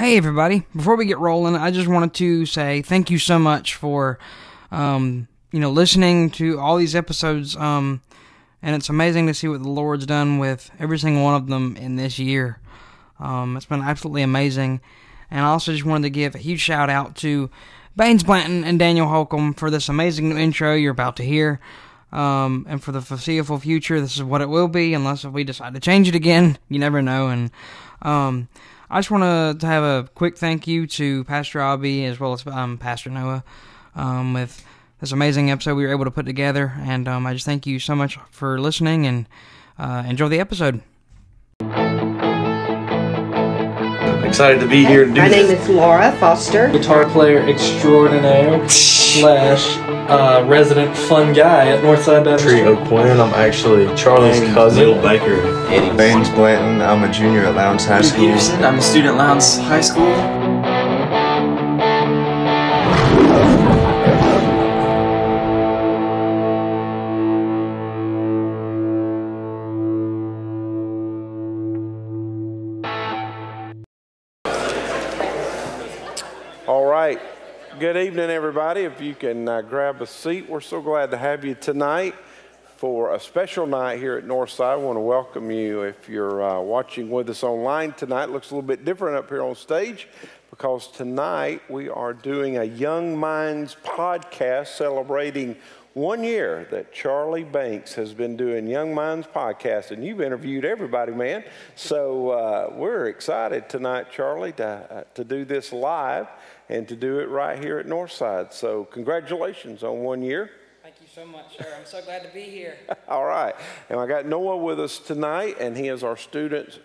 Hey, everybody. Before we get rolling, I just wanted to say thank you so much for, um, you know, listening to all these episodes. Um, and it's amazing to see what the Lord's done with every single one of them in this year. Um, it's been absolutely amazing. And I also just wanted to give a huge shout out to Baines Blanton and Daniel Holcomb for this amazing new intro you're about to hear. Um, and for the foreseeable future, this is what it will be, unless if we decide to change it again. You never know. And um, I just want to have a quick thank you to Pastor Robby as well as um, Pastor Noah um, with this amazing episode we were able to put together. And um, I just thank you so much for listening and uh, enjoy the episode. Excited to be here to do My this. name is Laura Foster. guitar player extraordinaire slash uh, resident fun guy at Northside Baptist Tree Oak Point. I'm actually Charlie's cousin. Bill Baker. Eddie Baines Blanton. I'm a junior at Lowndes High School. Peterson. I'm a student at Lowndes High School. Good evening, everybody. If you can uh, grab a seat, we're so glad to have you tonight for a special night here at Northside. I want to welcome you if you're uh, watching with us online tonight. Looks a little bit different up here on stage because tonight we are doing a Young Minds podcast celebrating one year that Charlie Banks has been doing Young Minds podcast, and you've interviewed everybody, man. So uh, we're excited tonight, Charlie, to, uh, to do this live and to do it right here at Northside. So congratulations on one year. Thank you so much, sir. I'm so glad to be here. All right. And I got Noah with us tonight, and he is our student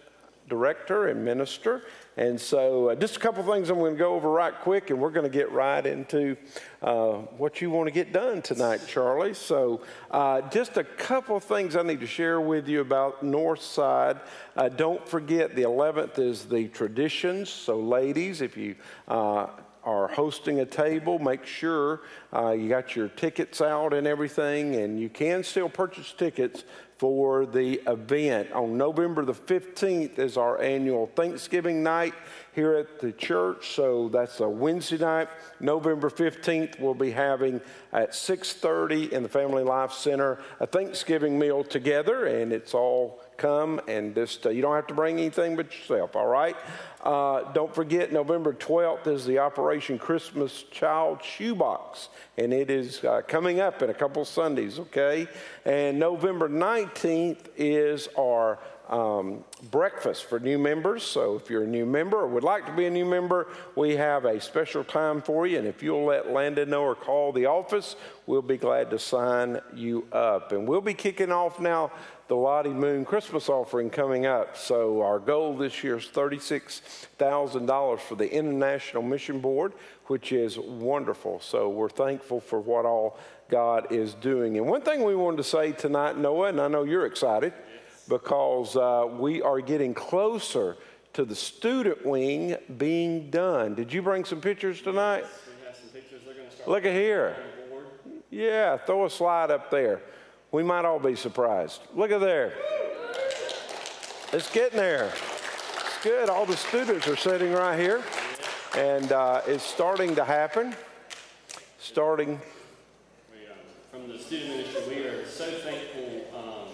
director and minister. And so, uh, just a couple things I'm going to go over right quick, and we're going to get right into uh, what you want to get done tonight, Charlie. So, uh, just a couple things I need to share with you about Northside. Uh, don't forget, the 11th is the traditions. So, ladies, if you uh, are hosting a table, make sure uh, you got your tickets out and everything, and you can still purchase tickets for the event. On November the 15th is our annual Thanksgiving night here at the church, so that's a Wednesday night. November 15th, we'll be having at 6:30 in the Family Life Center a Thanksgiving meal together, and it's all come and just uh, you don't have to bring anything but yourself. All right. Uh, don't forget, November 12th is the Operation Christmas Child Shoebox, and it is uh, coming up in a couple Sundays, okay? And November 19th is our um, breakfast for new members. So if you're a new member or would like to be a new member, we have a special time for you. And if you'll let Landon know or call the office, we'll be glad to sign you up. And we'll be kicking off now the Lottie Moon Christmas offering coming up. So our goal this year is $36,000 for the International Mission Board, which is wonderful. So we're thankful for what all God is doing. And one thing we wanted to say tonight, Noah, and I know you're excited because uh, we are getting closer to the student wing being done. Did you bring some pictures tonight? Yes, some pictures. Look at here. Yeah, throw a slide up there. We might all be surprised. Look at there. It's getting there. It's good. All the students are sitting right here, and uh, it's starting to happen. Starting. From the student ministry, we are so thankful um,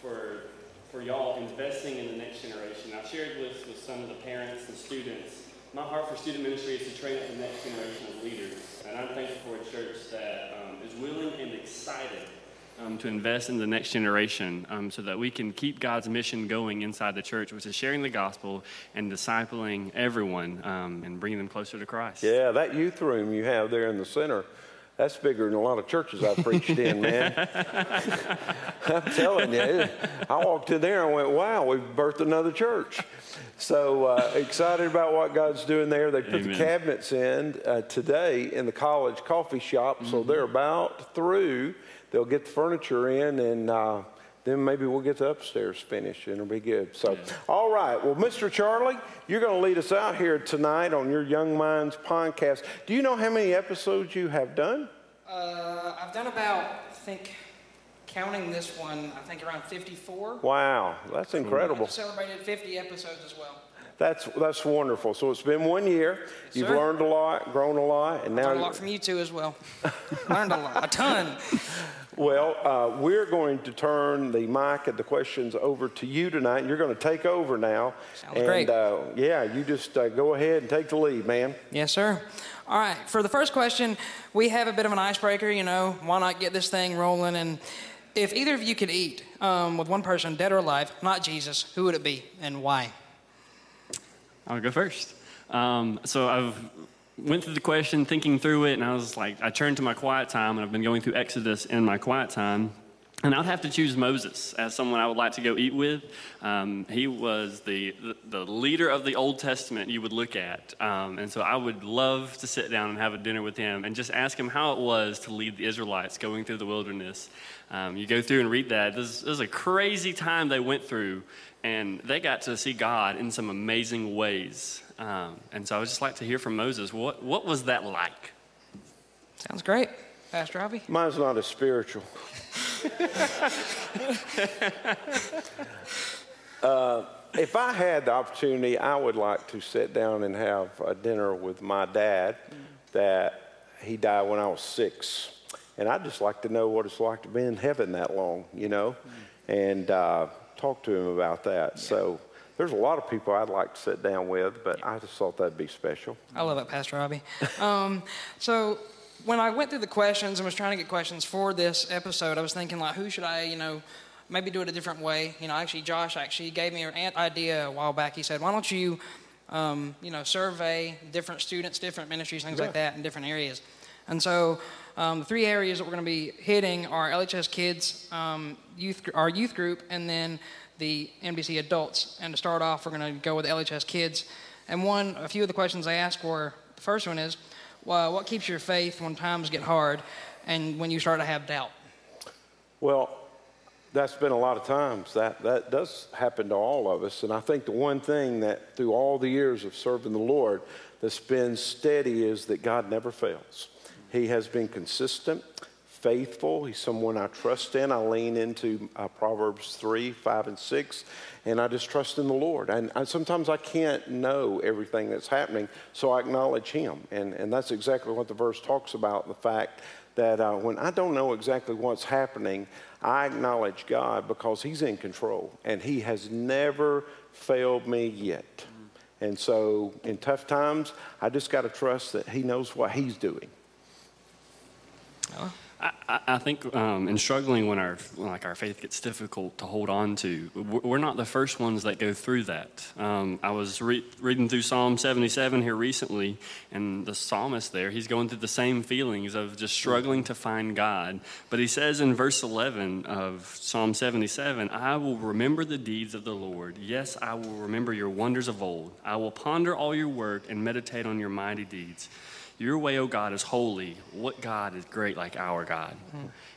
for, for y'all investing in the next generation. I've shared this with some of the parents and students. My heart for student ministry is to train up the next generation of leaders. And I'm thankful for a church that um, is willing and excited um, to invest in the next generation um, so that we can keep God's mission going inside the church, which is sharing the gospel and discipling everyone um, and bringing them closer to Christ. Yeah, that youth room you have there in the center, that's bigger than a lot of churches I've preached in, man. I'm telling you, I walked in there and went, wow, we've birthed another church. So uh, excited about what God's doing there. They put the cabinets in uh, today in the college coffee shop, so they're about through. They'll get the furniture in and. Uh, then maybe we'll get the upstairs finished and it'll be good. So, all right. Well, Mr. Charlie, you're going to lead us out here tonight on your Young Minds podcast. Do you know how many episodes you have done? Uh, I've done about, I think, counting this one, I think around 54. Wow, that's incredible. I've celebrated 50 episodes as well. That's, that's wonderful. So it's been one year. You've sir. learned a lot, grown a lot, and now Learned a lot from you too as well. Learned a lot, a ton. Well, uh, we're going to turn the mic and the questions over to you tonight. You're going to take over now. Sounds and, great. Uh, yeah, you just uh, go ahead and take the lead, man. Yes, sir. All right. For the first question, we have a bit of an icebreaker. You know, why not get this thing rolling? And if either of you could eat um, with one person, dead or alive, not Jesus, who would it be and why? I'll go first. Um, so I've went through the question, thinking through it, and I was like, I turned to my quiet time, and I've been going through Exodus in my quiet time. And I'd have to choose Moses as someone I would like to go eat with. Um, he was the, the, leader of the Old Testament you would look at. Um, and so I would love to sit down and have a dinner with him and just ask him how it was to lead the Israelites going through the wilderness. Um, you go through and read that. This, this is a crazy time they went through, and they got to see God in some amazing ways. Um, and so I would just like to hear from Moses. What, what was that like? Sounds great. Pastor Robby? Mine's not as spiritual. uh, if I had the opportunity, I would like to sit down and have a dinner with my dad that he died when I was six. And I'd just like to know what it's like to be in heaven that long, you know, and uh, talk to him about that. So there's a lot of people I'd like to sit down with, but I just thought that'd be special. I love it, Pastor Robby. Um, so when I went through the questions and was trying to get questions for this episode, I was thinking like, who should I, you know, maybe do it a different way? You know, actually, Josh actually gave me an idea a while back. He said, why don't you, um, you know, survey different students, different ministries, things like that in different areas. And so um, the three areas that we're going to be hitting are LHS Kids, um, youth, our youth group, and then the NBC Adults. And to start off, we're going to go with LHS Kids. And one, a few of the questions I asked were, the first one is, well, what keeps your faith when times get hard and when you start to have doubt? Well, that's been a lot of times. That, that does happen to all of us. And I think the one thing that through all the years of serving the Lord that's been steady is that God never fails. He has been consistent, faithful. He's someone I trust in. I lean into uh, Proverbs 3, 5, and 6, and I just trust in the Lord. And, and sometimes I can't know everything that's happening, so I acknowledge Him. And, and that's exactly what the verse talks about the fact that uh, when I don't know exactly what's happening, I acknowledge God because He's in control, and He has never failed me yet. And so in tough times, I just got to trust that He knows what He's doing. I, I- I think um, in struggling when our like our faith gets difficult to hold on to, we're not the first ones that go through that. Um, I was re- reading through Psalm 77 here recently, and the psalmist there, he's going through the same feelings of just struggling to find God. But he says in verse 11 of Psalm 77, "I will remember the deeds of the Lord. Yes, I will remember your wonders of old. I will ponder all your work and meditate on your mighty deeds." Your way, O God, is holy. What God is great like our God?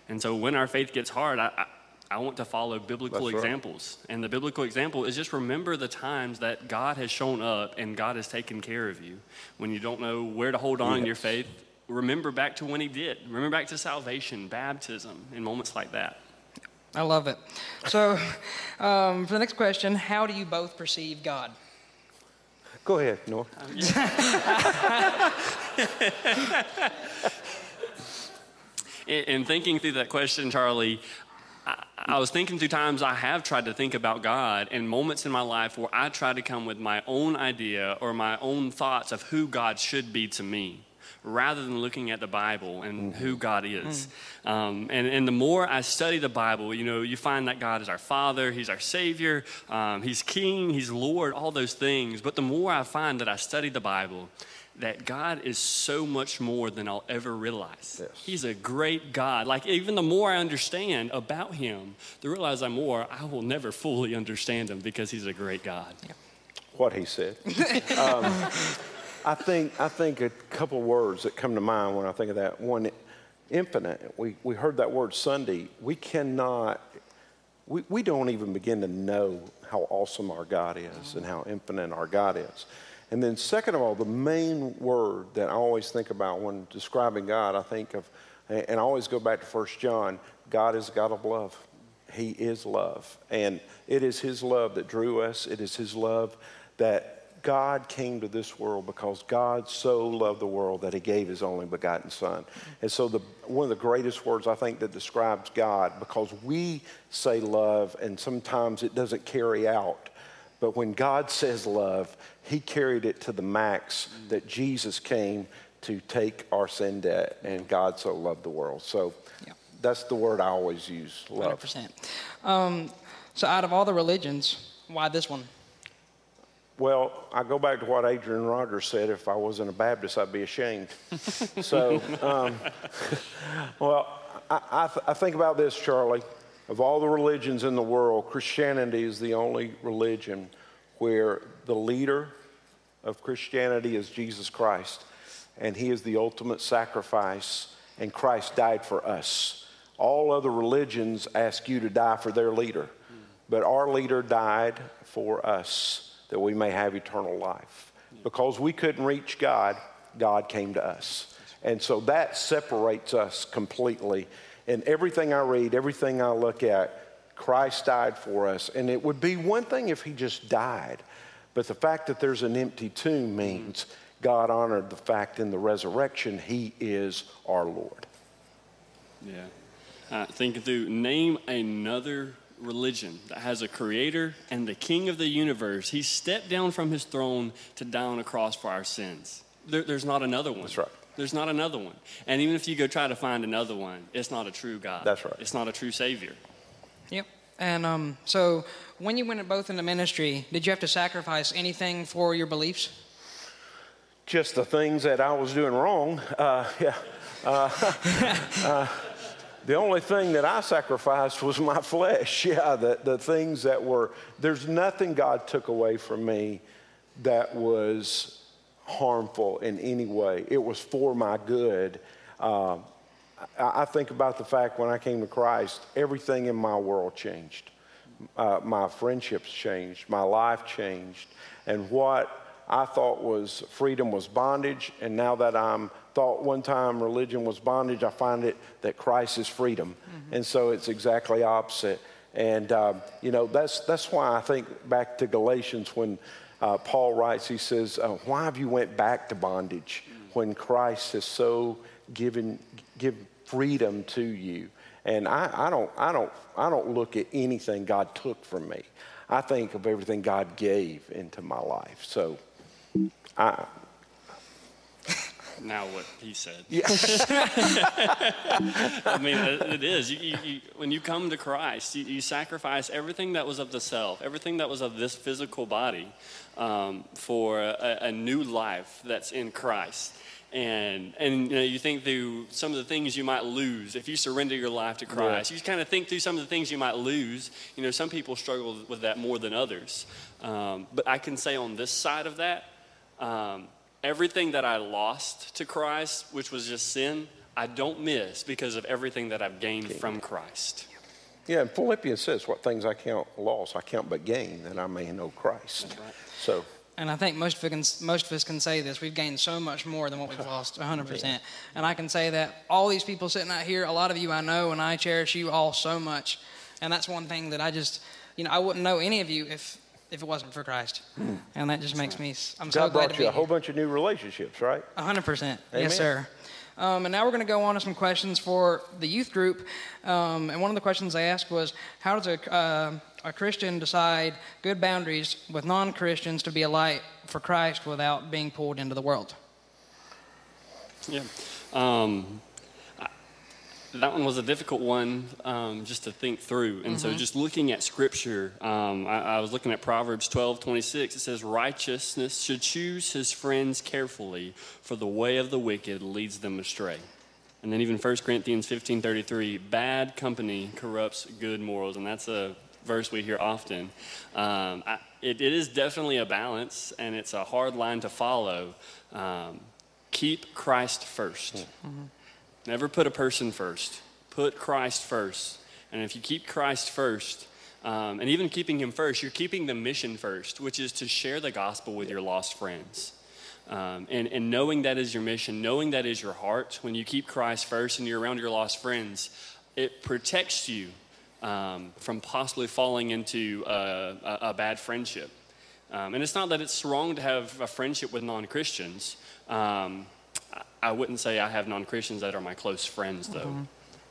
And so when our faith gets hard, I, I, I want to follow biblical That's right. examples. And the biblical example is just remember the times that God has shown up and God has taken care of you. When you don't know where to hold on in your faith, remember back to when He did. Remember back to salvation, baptism, and moments like that. I love it. So um, for the next question, how do you both perceive God? Go ahead, Noah. In, in thinking through that question, Charlie, I, I was thinking through times I have tried to think about God and moments in my life where I try to come with my own idea or my own thoughts of who God should be to me. Rather than looking at the Bible and who God is. Um, and, and the more I study the Bible, you know, you find that God is our Father, He's our Savior, um, He's King, He's Lord, all those things. But the more I find that I study the Bible, that God is so much more than I'll ever realize. Yes. He's a great God. Like, even the more I understand about Him, the realize I'm more, I will never fully understand Him because He's a great God. What he said. um, I think I think a couple words that come to mind when I think of that. One, infinite. We we heard that word Sunday. We cannot. We, we don't even begin to know how awesome our God is and how infinite our God is. And then, second of all, the main word that I always think about when describing God, I think of, and I always go back to First John God is God of love. He is love. And it is His love that drew us, it is His love that God came to this world because God so loved the world that he gave his only begotten son. And so the one of the greatest words I think that describes God because we say love and sometimes it doesn't carry out. But when God says love, he carried it to the max that Jesus came to take our sin debt and God so loved the world. So Yeah. that's the word I always use, love. 100%. Um, so, out of all the religions, why this one? Well, I go back to what Adrian Rogers said if I wasn't a Baptist, I'd be ashamed. so, um, well, I, I, th- I think about this, Charlie. Of all the religions in the world, Christianity is the only religion where the leader of Christianity is Jesus Christ, and he is the ultimate sacrifice, and Christ died for us. All other religions ask you to die for their leader, but our leader died for us that we may have eternal life. Because we couldn't reach God, God came to us. And so that separates us completely. And everything I read, everything I look at, Christ died for us. And it would be one thing if he just died. But the fact that there's an empty tomb means God honored the fact in the resurrection he is our Lord. Yeah. Uh, thinking through, name another religion that has a creator and the king of the universe. He stepped down from his throne to die on a cross for our sins. There, there's not another one. That's right. There's not another one. And even if you go try to find another one, it's not a true God. That's right. It's not a true Savior. Yep. And um, so, when you went both into ministry, did you have to sacrifice anything for your beliefs? just the things that I was doing wrong. Uh, yeah. Uh, uh, the only thing that I sacrificed was my flesh. Yeah, the, the things that were, there's nothing God took away from me that was harmful in any way. It was for my good. Uh, I, I think about the fact when I came to Christ, everything in my world changed. Uh, my friendships changed, my life changed, and what I thought was freedom was bondage, and now that I'm thought one time religion was bondage, I find it that Christ is freedom, and so it's exactly opposite. And um, you know that's that's why I think back to Galatians when uh, Paul writes, he says, uh, "Why have you went back to bondage when Christ has so given give freedom to you?" And I, I don't I don't I don't look at anything God took from me. I think of everything God gave into my life. So. I, Now, what he said. yeah. I mean, it, is. You, you, you, when you come to Christ, you, you sacrifice everything that was of the self, everything that was of this physical body, um, for a, a new life that's in Christ. And and you know, you think through some of the things you might lose if you surrender your life to Christ. You kind of think through some of the things you might lose. You know, some people struggle with that more than others. Um, but I can say on this side of that, um, everything that I lost to Christ, which was just sin, I don't miss because of everything that I've gained from Christ. yeah, and Philippians says, What things I count loss, I count but gain, that I may know Christ. So, And I think most of, us can, most of us can say this. We've gained so much more than what we've lost, 100%. And I can say that all these people sitting out here, a lot of you I know, and I cherish you all so much. And that's one thing that I just, you know, I wouldn't know any of you if, if it wasn't for Christ. And that just makes me, I'm so God glad brought to you be a whole here. bunch of new relationships, right? 100%. Amen. Yes, sir. Um, and now we're going to go on to some questions for the youth group. Um, and one of the questions I asked was How does a, uh, a Christian decide good boundaries with non Christians to be a light for Christ without being pulled into the world? Yeah. Um, I- that one was a difficult one um, just to think through. And so, just looking at scripture, um, I, I was looking at Proverbs 12 26. It says, Righteousness should choose his friends carefully, for the way of the wicked leads them astray. And then, even 1 Corinthians 15 33, bad company corrupts good morals. And that's a verse we hear often. Um, I, it, it is definitely a balance, and it's a hard line to follow. Um, keep Christ first. Never put a person first. Put Christ first. And if you keep Christ first, um, and even keeping Him first, you're keeping the mission first, which is to share the gospel with your lost friends. Um, and, and knowing that is your mission, knowing that is your heart, when you keep Christ first and you're around your lost friends, it protects you um, from possibly falling into a, a, a bad friendship. Um, and it's not that it's wrong to have a friendship with non Christians. I- I wouldn't say I have non Christians that are my close friends, though.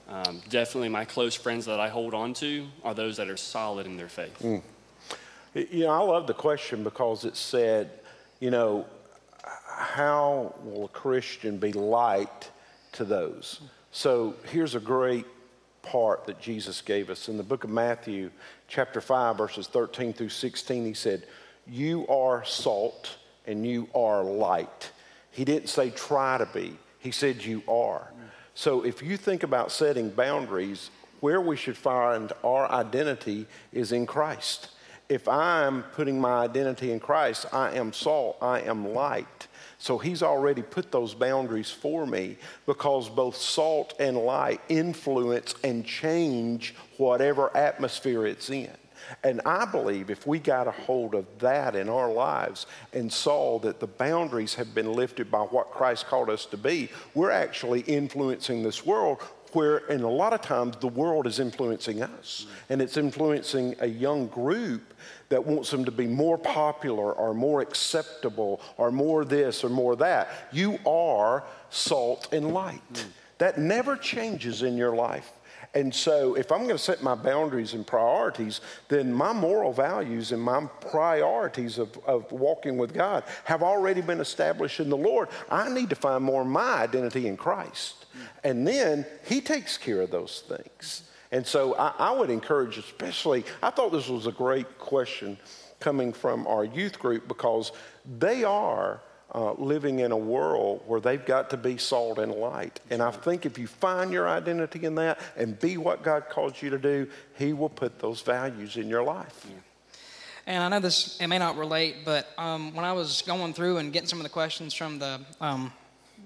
Um, definitely, my close friends that I hold on to are those that are solid in their faith. You know, I love the question because it said, you know, how will a Christian be light to those? So here's a great part that Jesus gave us. In the book of Matthew, chapter 5, verses 13 through 16, he said, You are salt and you are light. He didn't say try to be, he said you are. So if you think about setting boundaries, where we should find our identity is in Christ. If I'm putting my identity in Christ, I am salt, I am light. So he's already put those boundaries for me because both salt and light influence and change whatever atmosphere it's in. And I believe if we got a hold of that in our lives and saw that the boundaries have been lifted by what Christ called us to be, we're actually influencing this world where, and a lot of times, the world is influencing us. And it's influencing a young group that wants them to be more popular or more acceptable or more this or more that. You are salt and light. Mm. That never changes in your life. And so, if I'm going to set my boundaries and priorities, then my moral values and my priorities of, of walking with God have already been established in the Lord. I need to find more of my identity in Christ. And then He takes care of those things. And so, I, I would encourage, especially, I thought this was a great question coming from our youth group because they are uh, living in a world where they've got to be salt and light. And I think if you find your identity in that and be what God calls you to do, He will put those values in your life. And I know this, it may not relate, but um, when I was going through and getting some of the questions from the um,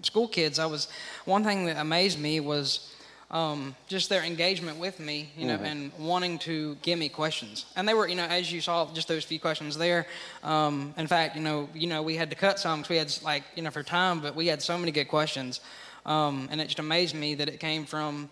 school kids, I was, one thing that amazed me was um, just their engagement with me, you know, and wanting to give me questions. And they were, you know, as you saw, just those few questions there. Um, in fact, you know, you know, we had to cut some because we had like, you know, for time, but we had so many good questions, um, and it just amazed me that it came from,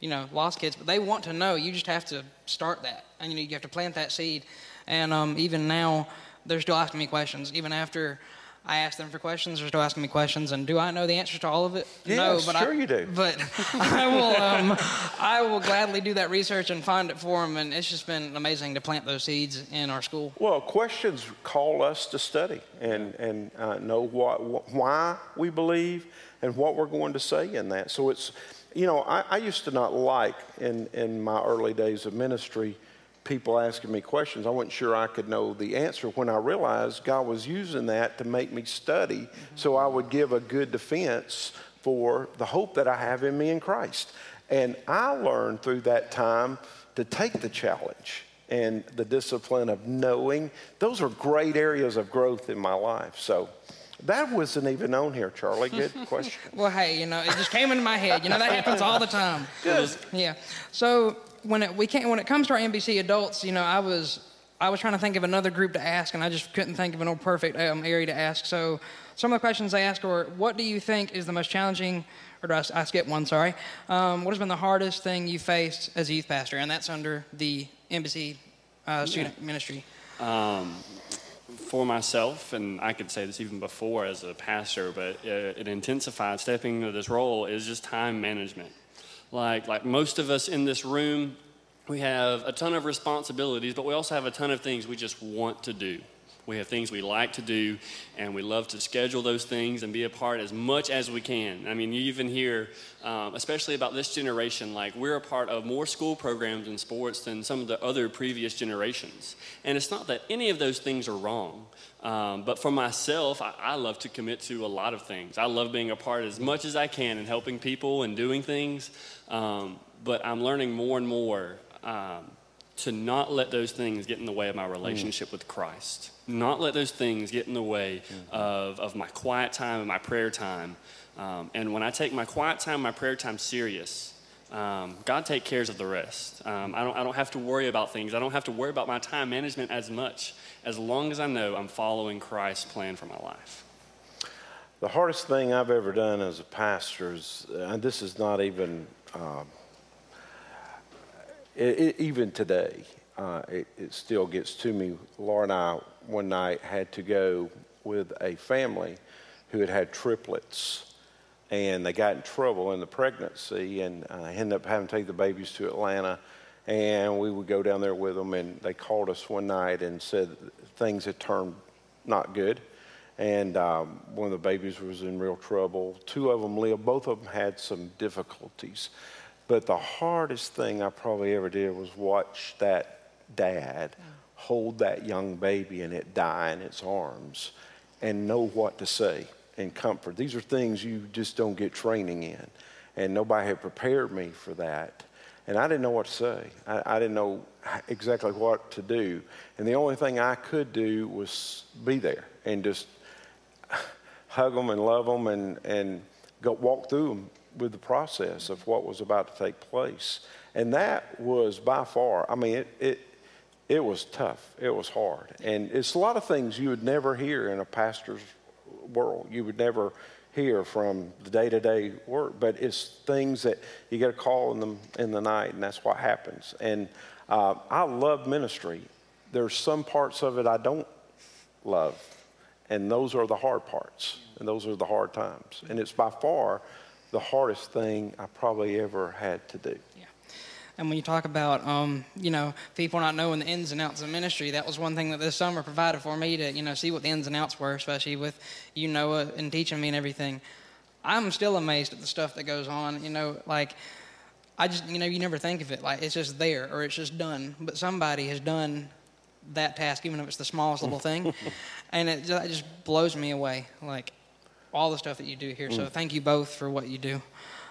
you know, lost kids. But they want to know. You just have to start that, and you know, you have to plant that seed. And um, even now, they're still asking me questions, even after. I ask them for questions. They're still asking me questions, and do I know the answers to all of it? no, but sure I, you do. But I will, um, I will gladly do that research and find it for them. And it's just been amazing to plant those seeds in our school. Well, questions call us to study and, and uh, know what, wh- why we believe and what we're going to say in that. So it's, you know, I, I used to not like in, in my early days of ministry people asking me questions. I wasn't sure I could know the answer when I realized God was using that to make me study mm-hmm. so I would give a good defense for the hope that I have in me in Christ. And I learned through that time to take the challenge and the discipline of knowing. Those are great areas of growth in my life. So that wasn't even on here, Charlie. Good question. Well, hey, you know, it just came into my head. You know, that happens all the time. Good. Yeah. So when it we can't when it comes to our NBC adults, you know, I was I was trying to think of another group to ask, and I just couldn't think of an old perfect um, area to ask. So some of the questions they ask are, what do you think is the most challenging? Or I, I skip one? Sorry. Um, what has been the hardest thing you faced as a youth pastor? And that's under the NBC uh, student ministry. Um, for myself, and I could say this even before as a pastor, but uh, it intensified stepping into this role is just time management. Like, like most of us in this room, we have a ton of responsibilities, but we also have a ton of things we just want to do. We have things we like to do, and we love to schedule those things and be a part as much as we can. I mean, you even hear, um, especially about this generation, like we're a part of more school programs and sports than some of the other previous generations. And it's not that any of those things are wrong, um, but for myself, I, I love to commit to a lot of things. I love being a part as much as I can and helping people and doing things. Um, but I'm learning more and more um, to not let those things get in the way of my relationship with Christ. Not let those things get in the way of, of my quiet time and my prayer time. Um, and when I take my quiet time, my prayer time serious, um, God take cares of the rest. Um, I, don't, I don't have to worry about things. I don't have to worry about my time management as much as long as I know I'm following Christ's plan for my life. The hardest thing I've ever done as a pastor is, and this is not even, um, it, it, even today, uh, it, it still gets to me. Laura and I one night had to go with a family who had had triplets, and they got in trouble in the pregnancy, and uh, ended up having to take the babies to Atlanta. And we would go down there with them, and they called us one night and said things had turned not good and um, one of the babies was in real trouble. Two of them lived. Both of them had some difficulties. But the hardest thing I probably ever did was watch that dad hold that young baby and it die in its arms and know what to say and comfort. These are things you just don't get training in. And nobody had prepared me for that. And I didn't know what to say. I, I didn't know exactly what to do. And the only thing I could do was be there and just hug them and love them and, and go walk through them with the process of what was about to take place. And that was by far, I mean, it, it, it was tough. It was hard. And it's a lot of things you would never hear in a pastor's world. You would never hear from the day to day work, but it's things that you get a call in the, in the night, and that's what happens. And uh, I love ministry. There's some parts of it I don't love and those are the hard parts, and those are the hard times. And it's by far the hardest thing I probably ever had to do. And when you talk about, um, you know, people not knowing the ins and outs of ministry, that was one thing that this summer provided for me to, you know, see what the ins and outs were, especially with you, Noah, and teaching me and everything. I'm still amazed at the stuff that goes on. You know, like I just, you know, you never think of it like it's just there or it's just done, but somebody has done that task, even if it's the smallest little thing. and it just, it just, blows me away, like all the stuff that you do here. So mm. thank you both for what you do.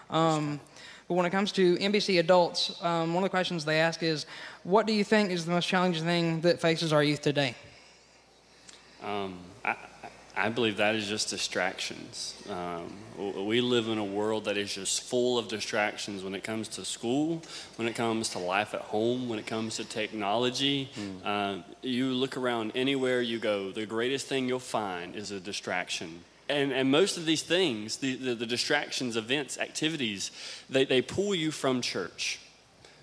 Um, but when it comes to NBC adults, um, one of the questions they ask is, what do you think is the most challenging thing that faces our youth today? Um, I, I believe that is just distractions. Um, we live in a world that is just full of distractions when it comes to school, when it comes to life at home, when it comes to technology. Mm. Uh, you look around anywhere you go, the greatest thing you'll find is a distraction. And, and most of these things, the, the, the distractions, events, activities, they, they pull you from church.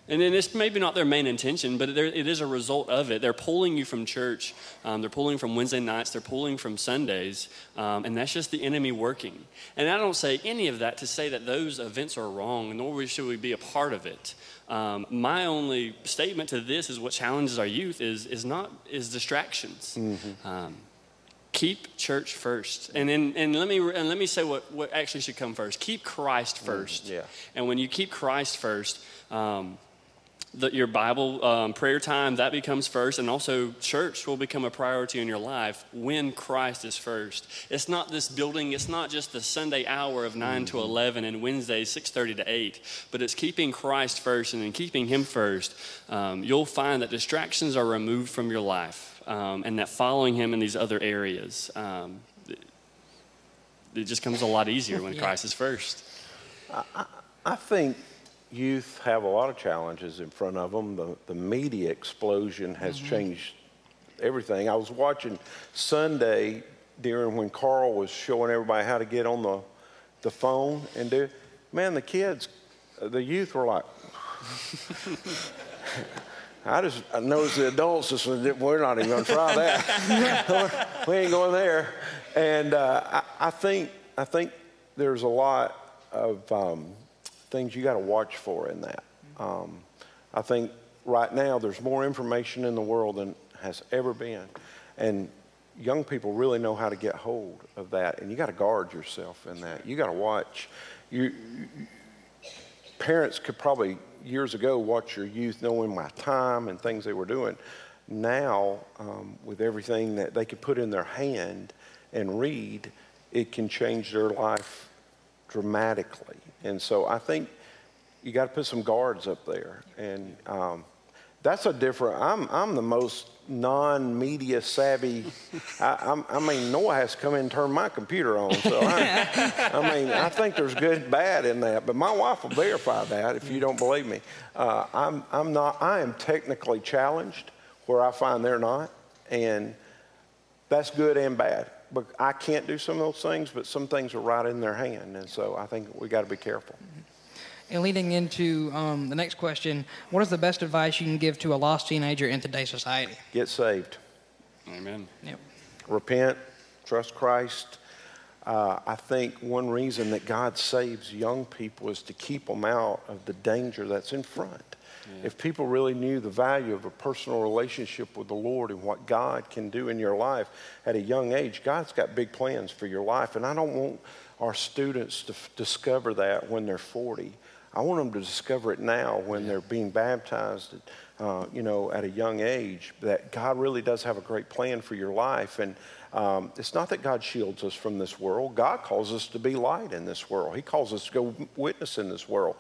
And then it's maybe not their main intention, but it is a result of it. They're pulling you from church. Um, they're pulling from Wednesday nights. They're pulling from Sundays. Um, and that's just the enemy working. And I don't say any of that to say that those events are wrong, nor should we be a part of it. Um, my only statement to this is what challenges our youth is, is not is distractions. Mm-hmm. Keep church first. And then and let me and let me say what, what actually should come first. Keep christ 1st mm, yeah. and when you keep christ first um, the, your Bible um, prayer time, that becomes first, and also church will become a priority in your life when Christ is first. It's not this building, it's not just the Sunday hour of 9 mm-hmm. to 11 and Wednesday 6.30 to 8, but it's keeping Christ first and in keeping Him first. Um, you'll find that distractions are removed from your life um, and that following Him in these other areas, um, it, it, just comes a lot easier when yeah. Christ is first. I, I think youth have a lot of challenges in front of them. The, the media explosion has mm-hmm. changed everything. I was watching Sunday during when Carl was showing everybody how to get on the, the phone and do, man, the kids, the youth were like, I just I noticed the adults just we're not even going to try that. we ain't going there. And uh, I, I, think I think there's a lot of um, things you got to watch for in that. Um, I think right now there's more information in the world than has ever been. And young people really know how to get hold of that. And you got to guard yourself in that. You got to watch. You, parents could probably years ago watch your youth knowing my time and things they were doing. Now, um, with everything that they can put in their hand and read, it can change their life dramatically. And so I think you got to put some guards up there. And um, that's a different, I'm, I'm the most non media savvy. I, I, mean, Noah has to come in and turn my computer on. So I, I mean, I think there's good and bad in that. But my wife will verify that if you don't believe me. Uh, I'm, I'm not, I am technically challenged where I find they're not. And that's good and bad but I can't do some of those things, but some things are right in their hand. And so I think we got to be careful. And leading into um, the next question, what is the best advice you can give to a lost teenager in today's society? Get saved. Amen. Yep. repent, trust Christ. Uh, I think one reason that God saves young people is to keep them out of the danger that's in front. If people really knew the value of a personal relationship with the Lord and what God can do in your life at a young age, God's got big plans for your life. And I don't want our students to f- discover that when they're 40. I want them to discover it now when they're being baptized, uh, you know, at a young age, that God really does have a great plan for your life. And um, it's not that God shields us from this world. God calls us to be light in this world. He calls us to go witness in this world.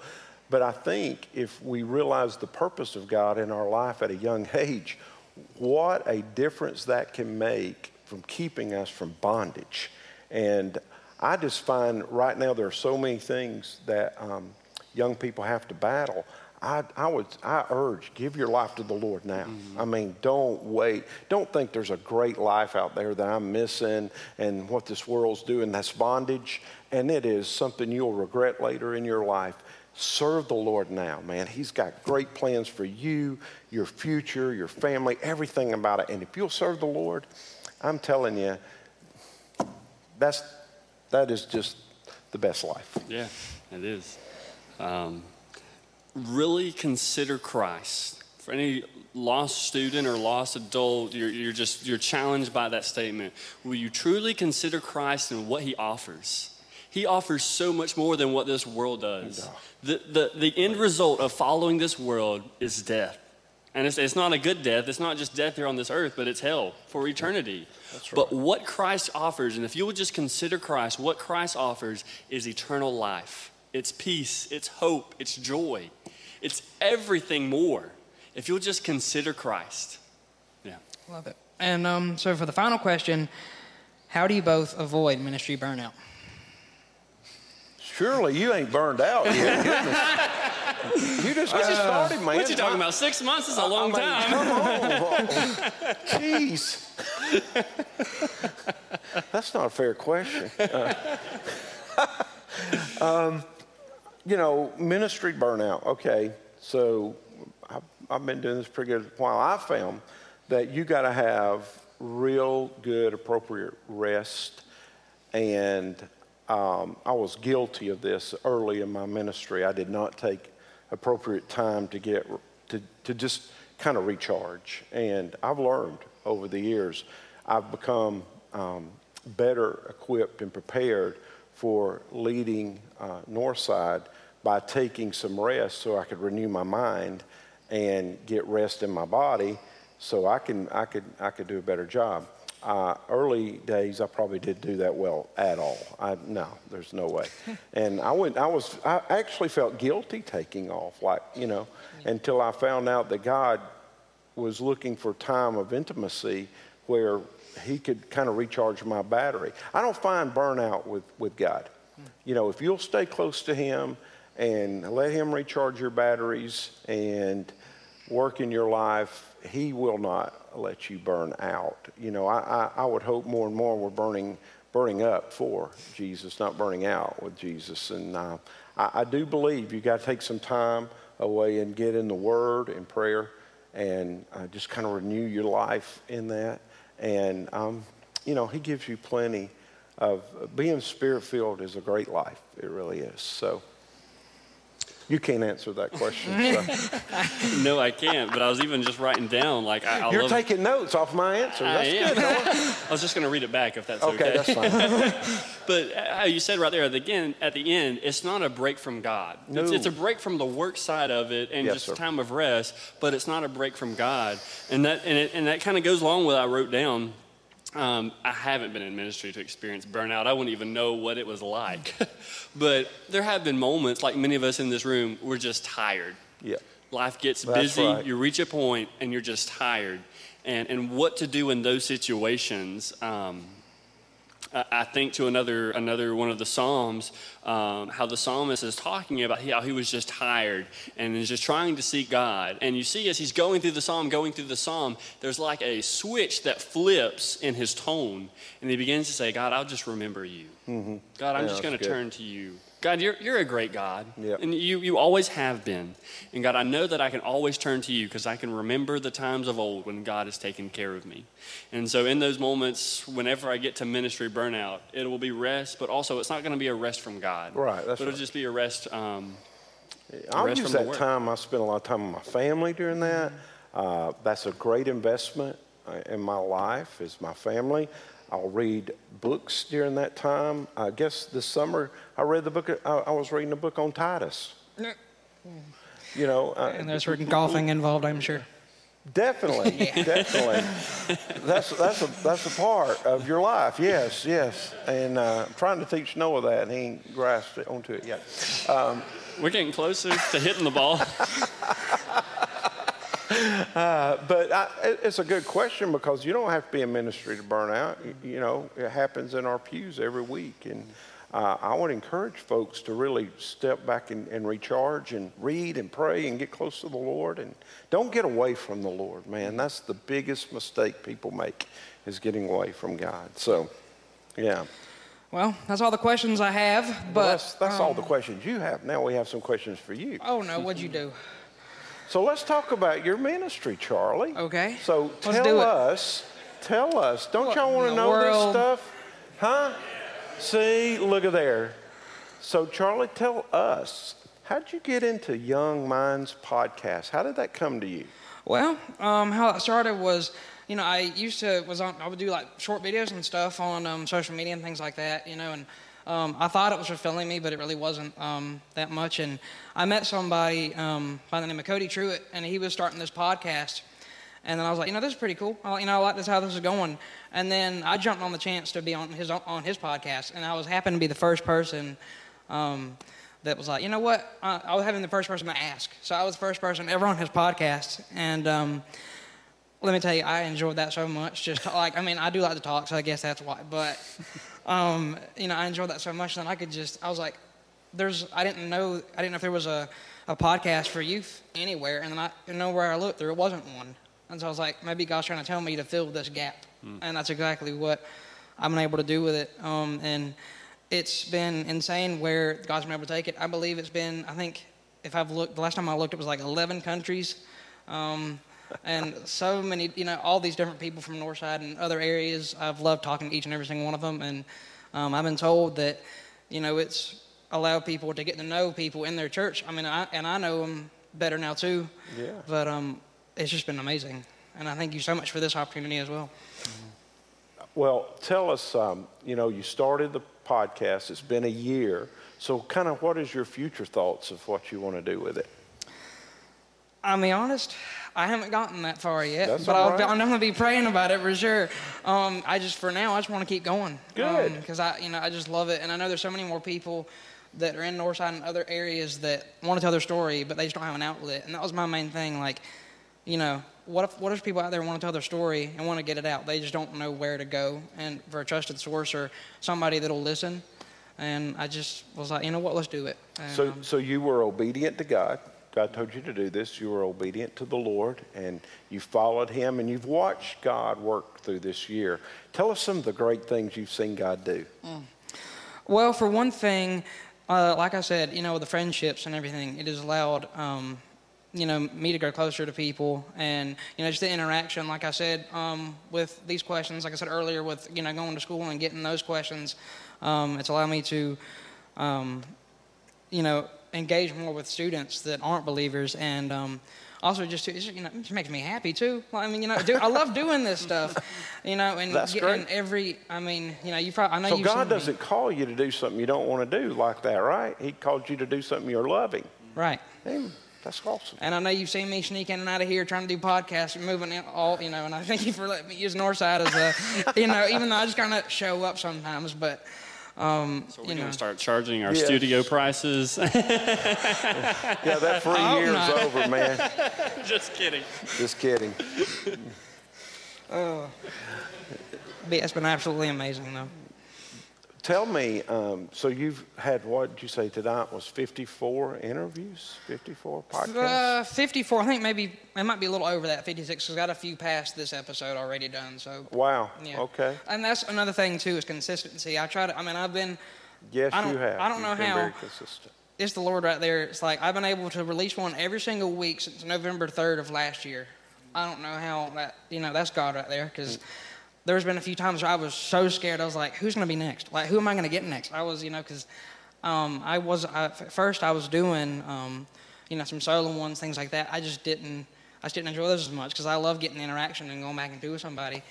But I think if we realize the purpose of God in our life at a young age, what a difference that can make from keeping us from bondage. And I just find right now there are so many things that um, young people have to battle. I, I would I urge give your life to the Lord now. I mean, don't wait. Don't think there's a great life out there that I'm missing and what this world's doing. That's bondage, and it is something you'll regret later in your life. Serve the Lord now, man. He's got great plans for you, your future, your family, everything about it. And if you'll serve the Lord, I'm telling you, that's that is just the best life. Yeah, it is. Um, really consider Christ. For any lost student or lost adult, you're, you're just you're challenged by that statement. Will you truly consider Christ and what He offers? He offers so much more than what this world does. The, the, the end result of following this world is death. And it's, it's not a good death. It's not just death here on this earth, but it's hell for eternity. But what Christ offers, and if you would just consider Christ, what Christ offers is eternal life. It's peace, it's hope, it's joy, it's everything more. If you'll just consider Christ. Yeah. Love it. And um, so for the final question, how do you both avoid ministry burnout? Surely you ain't burned out yet. You just got started, man. What you talking about? Six months is a long I mean, time. Come on. Jeez. That's not a fair question. Uh, um, you know, ministry burnout. Okay, so I've, I've been doing this pretty good while. I found that you got to have real good, appropriate rest. And um, I was guilty of this early in my ministry. I did not take appropriate time to get to, to just kind of recharge. And I've learned over the years, I've become um, better equipped and prepared for leading uh, Northside by taking some rest so I could renew my mind and get rest in my body so I can I could I could do a better job. Uh, early days, I probably didn't do that well at all. I, no, there's no way. And I went. I was. I actually felt guilty taking off, like you know, until I found out that God was looking for time of intimacy where He could kind of recharge my battery. I don't find burnout with with God. You know, if you'll stay close to Him and let Him recharge your batteries and work in your life, He will not let you burn out. You know, I, I, I would hope more and more we're burning burning up for Jesus, not burning out with Jesus. And uh, I, I do believe you got to take some time away and get in the Word and prayer and uh, just kind of renew your life in that. And um, you know, He gives you plenty of being spirit filled is a great life. It really is. So. You can't answer that question. So. No, I can't. But I was even just writing down like I, I You're taking notes off my answer. I That's am. good. I was just going to read it back if that's Okay, okay. that's fine. But how you said right there, again, at the end, it's not a break from God. It's, No. it's a break from the work side of it and Yes, just sir. a time of rest, but it's not a break from God. And that, and, it, and that kind of goes along with what I wrote down. Um, I haven't been in ministry to experience burnout. I wouldn't even know what it was like. but there have been moments, like many of us in this room, we're just tired. Yeah. Life gets That's busy, right. you reach a point, and you're just tired. And, and what to do in those situations. Um, I I think to another another one of the psalms, um, how the psalmist is talking about how he was just tired and is just trying to seek God. And you see, as he's going through the psalm, going through the psalm, there's like a switch that flips in his tone, and he begins to say, "God, I'll just remember you." God, I'm Yeah, just going to turn to you. God, you're, you're a great God. Yep. And you, you always have been. And God, I know that I can always turn to you because I can remember the times of old when God has taken care of me. And so, in those moments, whenever I get to ministry burnout, it will be rest, but also it's not going to be a rest from God. Right, that's But it'll just be a rest. Um, I'll rest use that time. I spend a lot of time with my family during that. Uh, that's a great investment uh, in my life. Is my family. I'll read books during that time. I guess this summer I read the book. I, I was reading a book on Titus. You know, uh, And there's certain golfing involved, I'm sure. Definitely, definitely. That's that's a that's a part of your life. Yes, yes. And uh, I'm trying to teach Noah that, and he ain't grasped it onto it yet. Um, we're getting closer to hitting the ball. but I, it- it's a good question because you don't have to be in ministry to burn out. You, know, it happens in our pews every week, and uh, I would encourage folks to really step back and, and recharge and read and pray and get close to the Lord, and don't get away from the Lord, man. That's the biggest mistake people make is getting away from God. So, yeah. Well, that's all the questions I have. But Well, that's that's all um, the questions you have. Now we have some questions for you. Oh no, what'd you do? So let's talk about your ministry, Charlie. Okay. So tell us, tell us. Don't What y'all want to know world? this stuff? Huh? See, look at there. So Charlie, tell us, how'd you get into Young Minds podcast? How did that come to you? Well, um, how it started was, you know, I used to was on. I would do like short videos and stuff on um, social media and things like that, you know, and um, I thought it was fulfilling me, but it really wasn't um, that much. And I met somebody um, by the name of Cody Truitt, and he was starting this podcast. And then I was like, you know, this is pretty cool. I, you know, I like this how this is going. And then I jumped on the chance to be on his on his podcast, and I was happened to be the first person um, that was like, you know what? Uh, I was having the first person to ask, so I was the first person ever on his podcast, and um, let me tell you, I enjoyed that so much. Just like, I mean, I do like to talk, so I guess that's why. But um, you know, I enjoyed that so much that I could just, I was like, there's, I didn't know, I didn't know if there was a, a podcast for youth anywhere, and then I didn't know where I looked, there wasn't one. And so I was like, maybe God's trying to tell me to fill this gap, and that's exactly what I've been able to do with it. Um, and it's been insane where God's been able to take it. I believe it's been, I think, if I've looked, the last time I looked, it was like 11 countries. Um, and so many, you know, all these different people from Northside and other areas. I've loved talking to each and every single one of them. And um, I've been told that, you know, it's allowed people to get to know people in their church. I mean, I, and I know them better now too. Yeah. But um, it's just been amazing. And I thank you so much for this opportunity as well. Well, tell us, um, you know, you started the podcast, it's been a year. So, kind of what is your future thoughts of what you want to do with it? I'll be honest, I haven't gotten that far yet, That's but right. I'm going to be praying about it for sure. Um, I just, for now, I just want to keep going. Good. Because I, you know, I just love it, and I know there's so many more people that are in Northside and other areas that want to tell their story, but they just don't have an outlet. And that was my main thing. Like, you know, what if what if people out there want to tell their story and want to get it out? They just don't know where to go, and for a trusted source or somebody that'll listen. And I just was like, you know what, let's do it. And, So, um, so you were obedient to God. God told you to do this. You were obedient to the Lord, and you followed Him, and you've watched God work through this year. Tell us some of the great things you've seen God do. Well, for one thing, uh, like I said, you know, the friendships and everything, it has allowed, um, you know, me to go closer to people, and you know, just the interaction. Like I said, um, with these questions, like I said earlier, with you know, going to school and getting those questions, um, it's allowed me to, um, you know, engage more with students that aren't believers, and um, also just to, you know, it just makes me happy too. Well, I mean, you know, do, I love doing this stuff, you know, and That's getting great. every. I mean, you know, you probably I know So God doesn't call you to do something you don't want to do like that, right? He called you to do something you're loving. right. Hey, that's awesome. And I know you've seen me sneak in and out of here trying to do podcasts and moving in all, you know, and I thank you for letting me use Northside as a, you know, even though I just kind of show up sometimes, but, um, So we're you going know, to start charging our Yes. studio prices. Yeah, that free I hope year's not. over, man. Just kidding. Just kidding. be- it's been absolutely amazing though. Tell me, um, so you've had what did you say tonight was 54 interviews, 54 podcasts? Uh, 54. I think maybe it might be a little over that. 56. Cause I got a few past this episode already done. So wow. yeah. Okay. And that's another thing too is consistency. I try to. I mean, I've been. Yes, you have. I don't know You've been how. Very consistent. It's the Lord right there. It's like I've been able to release one every single week since November 3rd of last year. I don't know how that. You know, that's God right there. Because there's been a few times where I was so scared. I was like, who's going to be next? Like, who am I going to get next? I was, you know, because um, I was I, at first I was doing, um, you know, some solo ones, things like that. I just didn't, I just didn't enjoy those as much because I love getting the interaction and going back and doing with somebody.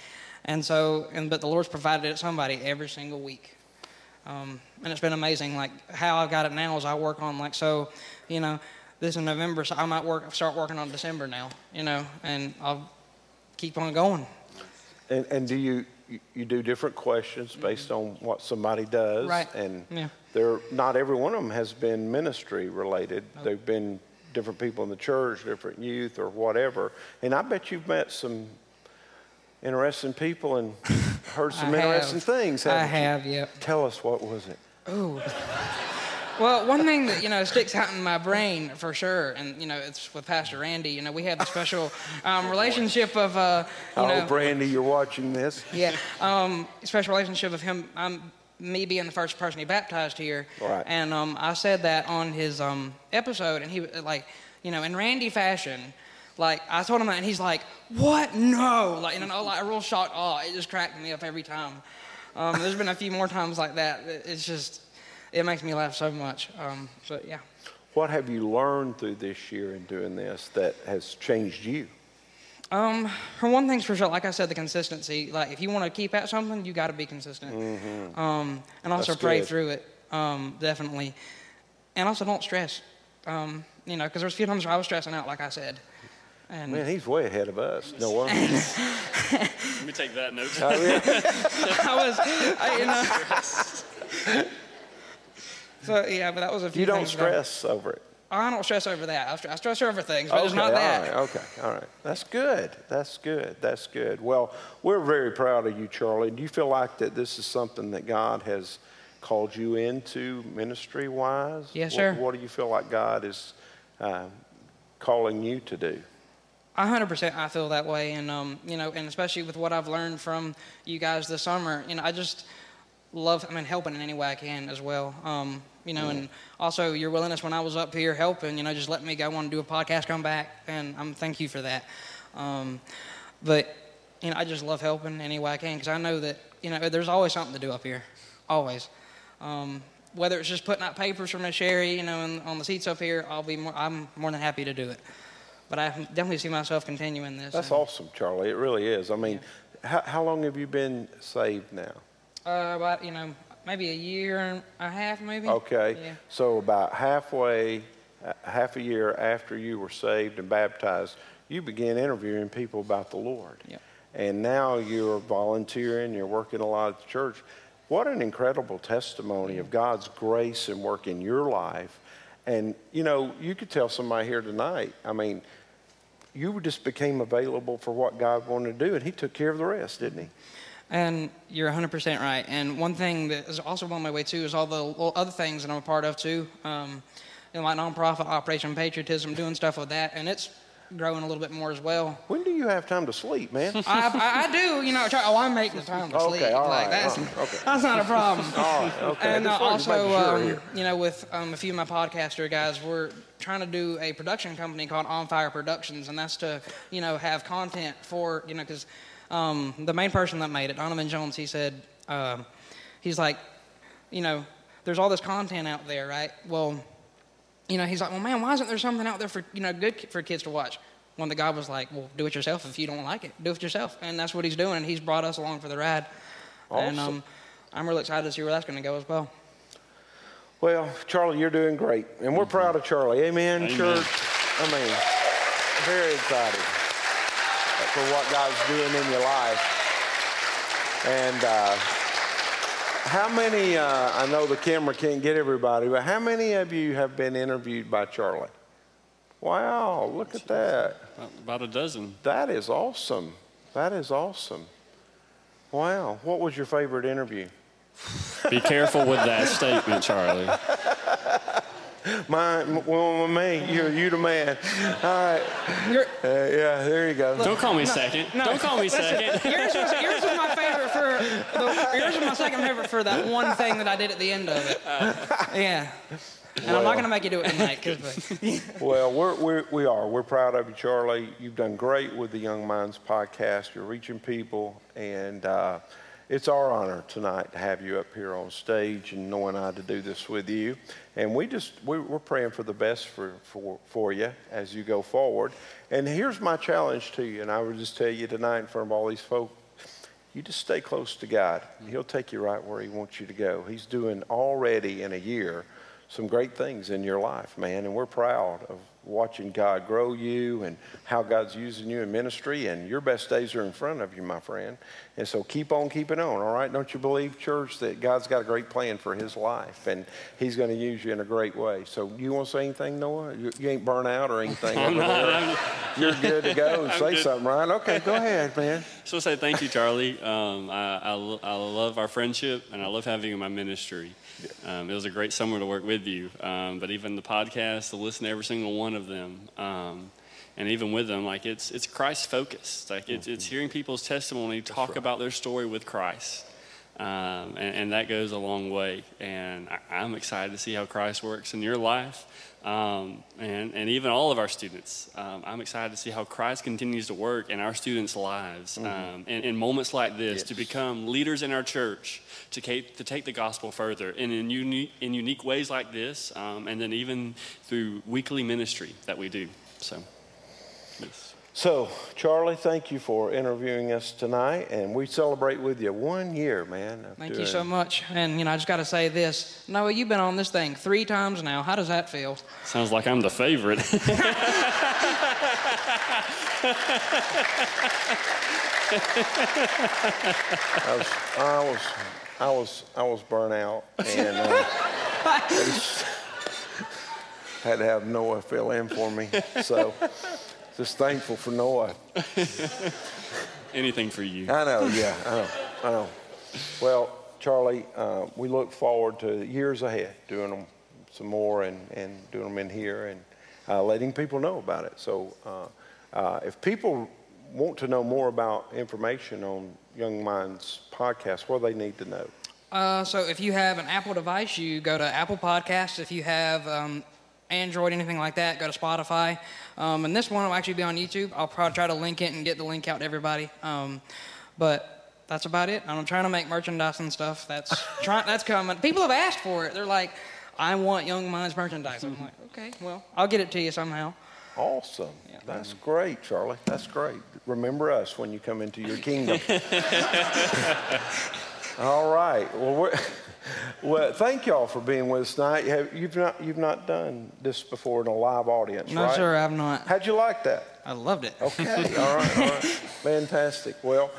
And so, and but the Lord's provided it somebody every single week. Um, and it's been amazing. Like how I've got it now is I work on like so, you know, this is November, so I might work start working on December now, you know, and I'll keep on going. And, and do you, you- do different questions based on what somebody does? Right. And Yeah. they're, not every one of them has been ministry related. They've been different people in the church, different youth or whatever. And I bet you've met some interesting people and heard some I have. interesting things. I haven't you? have, yep. Tell us what was it? Ooh. Well, one thing that you know sticks out in my brain for sure, and you know it's with Pastor Randy. You know we have the special um, relationship of uh, you I know Randy, you're watching this. yeah, um, special relationship of him. I'm me being the first person he baptized here, Right. and um, I said that on his um, episode, and he was like, you know, in Randy fashion, like I told him that, and he's like, "What? No!" Like, you know, like a real shocked Oh, It just cracked me up every time. Um, there's been a few more times like that. It's just, it makes me laugh so much. Um, but yeah. What have you learned through this year in doing this that has changed you? Um, for one thing's for sure, like I said, the consistency. Like, if you want to keep at something, you got to be consistent. Mm-hmm. Um, and also That's pray good. through it. Um, definitely. And also don't stress. Um, you know, because there's a few times where I was stressing out, like I said. And Man, he's way ahead of us. No wonder. Let me take that note. I was, I, you know. so yeah, but that was a few. you don't things that I- stress over it. I don't stress over that. I stress, I stress over things, but it's not that. right, okay, all right. That's good. That's good. That's good. Well, we're very proud of you, Charlie. Do you feel like that this is something that God has called you into ministry wise? Yes, sir. What, what do you feel like God is uh, calling you to do? A hundred percent, I feel that way, and um, you know, and especially with what I've learned from you guys this summer, you know, I just love, I mean, helping in any way I can as well. Um, you know, and also your willingness when I was up here helping, you know, just letting me go on and do a podcast, come back, and I'm thank you for that. Um, but you know, I just love helping any way I can because I know that you know there's always something to do up here, always. Um, whether it's just putting out papers from Miss Sherry, you know, and on the seats up here, I'll be more, I'm more than happy to do it. But I definitely see myself continuing this. That's and, awesome, Charlie. It really is. I mean, how, how long have you been saved now? Uh, about you know maybe a year and a half, maybe. Okay. Yeah. So about halfway, uh, half a year after you were saved and baptized, you began interviewing people about the Lord. Yep. And now you're volunteering, you're working a lot at the church. What an incredible testimony of God's grace and work in your life. And, you know, you could tell somebody here tonight, I mean, you just became available for what God wanted to do, and He took care of the rest, didn't He? And you're 100% right. And one thing that is also on my way too is all the other things that I'm a part of too. Um, you know, my nonprofit Operation Patriotism, doing stuff with that, and it's growing a little bit more as well. When do you have time to sleep, man? I, I, I do, you know. Try, oh, I'm making time to Okay, sleep. all like right, that's all right, okay. that's not a problem. All right, okay. And uh, Just wanted to also, sure um, you know, with um, a few of my podcaster guys, we're trying to do a production company called On Fire Productions, and that's to, you know, have content for, you know, because um, the main person that made it, Donovan Jones, he said, um, he's like, you know, there's all this content out there, right? Well, you know, he's like, well, man, why isn't there something out there for, you know, good ki- for kids to watch? When the guy was like, well, do it yourself. If you don't like it, do it yourself. And that's what he's doing. And he's brought us along for the ride. And um, I'm really excited to see where that's going to go as well. Well, Charlie, you're doing great, and we're proud of Charlie. Amen, Amen. church. I mean, very excited for what God's doing in your life. And uh, how many? Uh, I know the camera can't get everybody, but how many of you have been interviewed by Charlie? Wow, look at that. About a dozen. That is awesome. That is awesome. Wow. What was your favorite interview? Be careful with that statement, Charlie. Mine, well, me, you're you the man. All right. You're- Uh, yeah, there you go. Don't call me second. Don't call me second. yours, was, yours was my favorite for the, yours was my second favorite for that one thing that I did at the end of it. Yeah. And I'm not going to make you do it tonight. 'cause- Well, we're, we're, we are. We're proud of you, Charlie. You've done great with the Young Minds podcast. You're reaching people, and uh, it's our honor tonight to have you up here on stage and Noah and I to do this with you. And we just we, we're praying for the best for, for for you as you go forward. And here's my challenge to you, and I would just tell you tonight in front of all these folks you just stay close to God. He'll take you right where He wants you to go. He's doing already in a year some great things in your life, man, and we're proud of watching God grow you and how God's using you in ministry. And your best days are in front of you, my friend. And so keep on keeping on, all right? Don't you believe, church, that God's got a great plan for His life and He's going to use you in a great way. So you want to say anything, Noah? You, you ain't burnt out or anything. You're good to go. say good. something, right? Okay, go ahead, man. So say thank you, Charlie. Um, I, I, I love our friendship, and I love having you in my ministry. Um, it was a great summer to work with you, um, but even the podcast, to listen to every single one of them, um, and even with them, like it's it's Christ focused. Like it's it's hearing people's testimony talk about their story with Christ. Um, and, and that goes a long way. And I, I'm excited to see how Christ works in your life. Um, and, and even all of our students. Um, I'm excited to see how Christ continues to work in our students' lives um, in, in moments like this to become leaders in our church, to, take to take the gospel further, and in unique, in unique ways like this, um, and then even through weekly ministry that we do. So, yes. So, Charlie, thank you for interviewing us tonight, and we celebrate with you one year, man. Thank you so much. And, you know, I just got to say this. Noah, you've been on this thing three times now. How does that feel? Sounds like I'm the favorite. I was, I was, I was, I was burnt out, and uh, I just had to have Noah fill in for me. So, just thankful for Noah. Anything for you. I know, yeah, I know, I know. Well, Charlie, uh, we look forward to years ahead doing them some more and, and doing them in here and uh, letting people know about it. So, uh, uh, if people want to know more about information on Young Minds podcast, what do they need to know? Uh, so if you have an Apple device, you go to Apple Podcasts. If you have um, Android, anything like that, go to Spotify. Um, and this one will actually be on YouTube. I'll probably try to link it and get the link out to everybody. Um, but that's about it. I'm trying to make merchandise and stuff. That's try, that's coming. People have asked for it. They're like, "I want Young Minds merchandise." I'm like, "Okay, well, I'll get it to you somehow." Awesome. That's great, Charlie. That's great. Remember us when you come into your kingdom. All right. Well, we're, well, thank y'all for being with us tonight. You have, you've not you've not done this before in a live audience, No, right? sir, I've not. How'd you like that? I loved it. Okay. all right. All right. Fantastic. Well,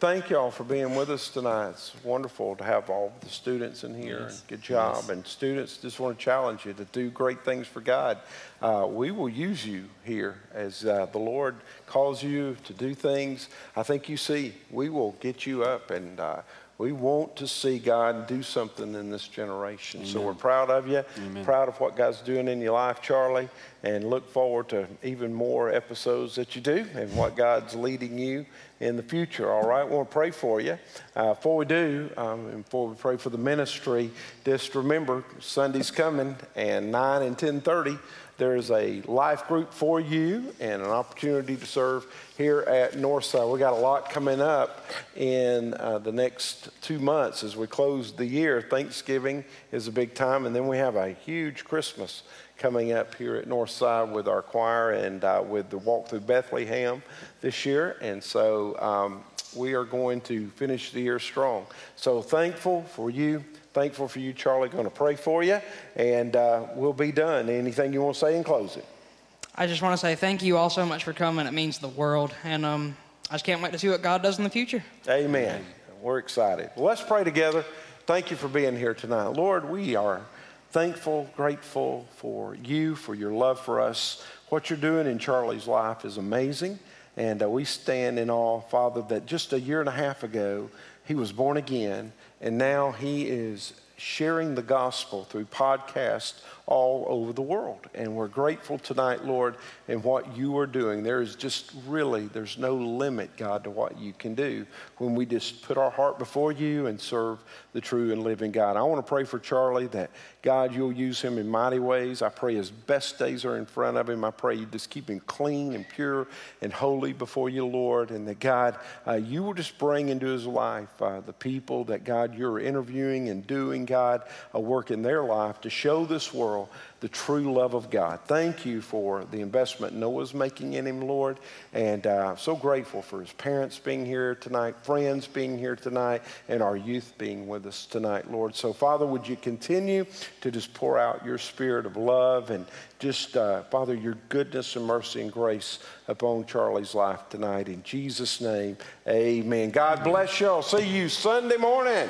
thank y'all for being with us tonight. It's wonderful to have all the students in here. Yes. Good job. And students, just want to challenge you to do great things for God. Uh, we will use you here as uh, the Lord calls you to do things. I think you see, we will get you up and. Uh, we want to see God do something in this generation. So we're proud of you, proud of what God's doing in your life, Charlie, and look forward to even more episodes that you do and what God's leading you in the future. All right, we want to pray for you. Uh, before we do, um, and before we pray for the ministry, just remember Sunday's coming, and 9 and 10:30. There's a life group for you and an opportunity to serve here at Northside. We got a lot coming up in uh, the next two months as we close the year. Thanksgiving is a big time, and then we have a huge Christmas coming up here at Northside with our choir and uh, with the Walk Through Bethlehem this year. And so um, we are going to finish the year strong. So thankful for you. Thankful for you, Charlie. Going to pray for you, and uh, we'll be done. Anything you want to say in closing? I just want to say thank you all so much for coming. It means the world. And um, I just can't wait to see what God does in the future. Amen. We're excited. Well, let's pray together. Thank you for being here tonight. Lord, we are thankful, grateful for you, for your love for us. What you're doing in Charlie's life is amazing. And uh, we stand in awe, Father, that just a year and a half ago, he was born again and now he is sharing the gospel through podcasts all over the world. And we're grateful tonight, Lord, in what you are doing. There is just really, there's no limit, God, to what you can do when we just put our heart before you and serve the true and living God. I want to pray for Charlie that, God, you'll use him in mighty ways. I pray his best days are in front of him. I pray you just keep him clean and pure and holy before you, Lord. And that, God, uh, you will just bring into his life uh, the people that, God, you're interviewing and doing, God, a work in their life to show this world the true love of God. Thank you for the investment Noah's making in him, Lord. And uh, so grateful for his parents being here tonight, friends being here tonight, and our youth being with us tonight, Lord. So, Father, would you continue to just pour out your spirit of love and just, uh, Father, your goodness and mercy and grace upon Charlie's life tonight. In Jesus' name, amen. God bless you. I'll see you Sunday morning.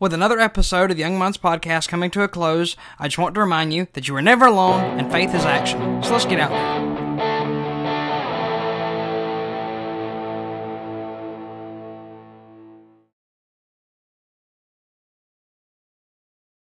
With another episode of the Young Minds Podcast coming to a close, I just want to remind you that you are never alone and faith is action. So let's get out there.